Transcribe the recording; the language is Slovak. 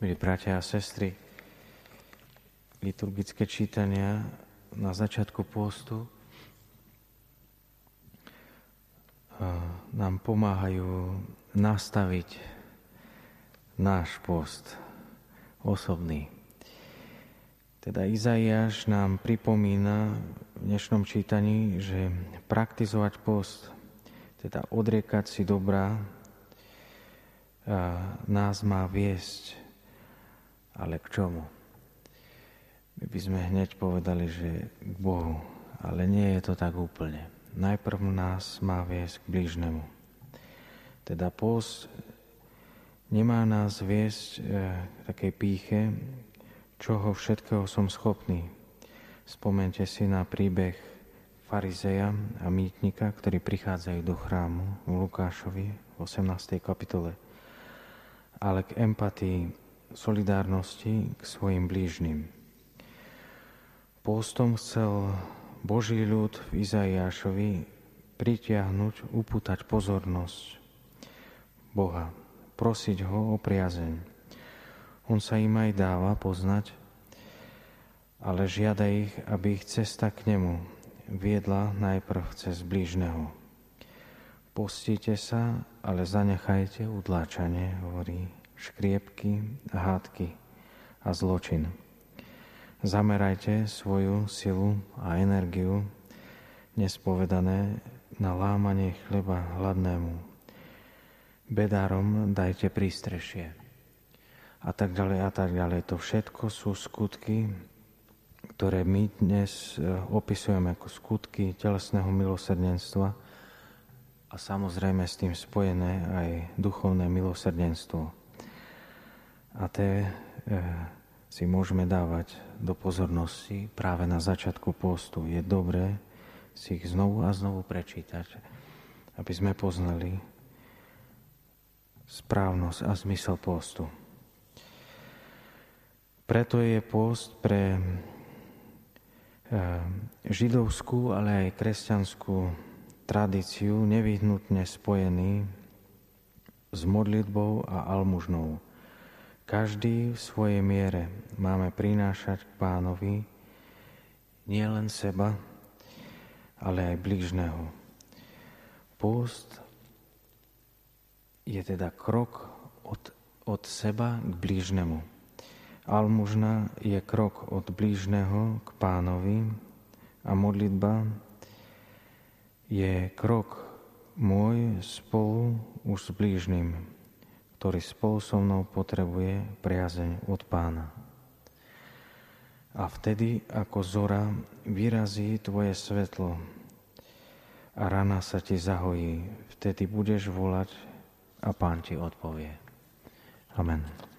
Milí bratia a sestry, liturgické čítania na začiatku postu nám pomáhajú nastaviť náš post osobný. Teda Izaiáš nám pripomína v dnešnom čítaní, že praktizovať post, teda odriekať si dobrá, nás má viesť ale k čomu? My by sme hneď povedali, že k Bohu, ale nie je to tak úplne. Najprv nás má viesť k blížnemu. Teda post nemá nás viesť e, k takej píche, čoho všetkého som schopný. Spomente si na príbeh farizeja a mýtnika, ktorí prichádzajú do chrámu v Lukášovi v 18. kapitole. Ale k empatii solidárnosti k svojim blížnym. Postom chcel Boží ľud v Izaiášovi pritiahnuť, upútať pozornosť Boha, prosiť ho o priazeň. On sa im aj dáva poznať, ale žiada ich, aby ich cesta k nemu viedla najprv cez blížneho. Postite sa, ale zanechajte udláčanie, hovorí škriepky, hádky a zločin. Zamerajte svoju silu a energiu nespovedané na lámanie chleba hladnému. Bedárom dajte prístrešie. A tak ďalej a tak ďalej. To všetko sú skutky, ktoré my dnes e, opisujeme ako skutky telesného milosrdenstva a samozrejme s tým spojené aj duchovné milosrdenstvo a tie e, si môžeme dávať do pozornosti práve na začiatku postu. Je dobré si ich znovu a znovu prečítať, aby sme poznali správnosť a zmysel postu. Preto je post pre e, židovskú, ale aj kresťanskú tradíciu nevyhnutne spojený s modlitbou a almužnou. Každý v svojej miere máme prinášať k pánovi nielen seba, ale aj blížneho. Pôst je teda krok od, od seba k blížnemu. Almužna je krok od blížneho k pánovi a modlitba je krok môj spolu už s blížnym ktorý spolu so mnou potrebuje priazeň od pána. A vtedy, ako zora, vyrazí tvoje svetlo a rana sa ti zahojí. Vtedy budeš volať a pán ti odpovie. Amen.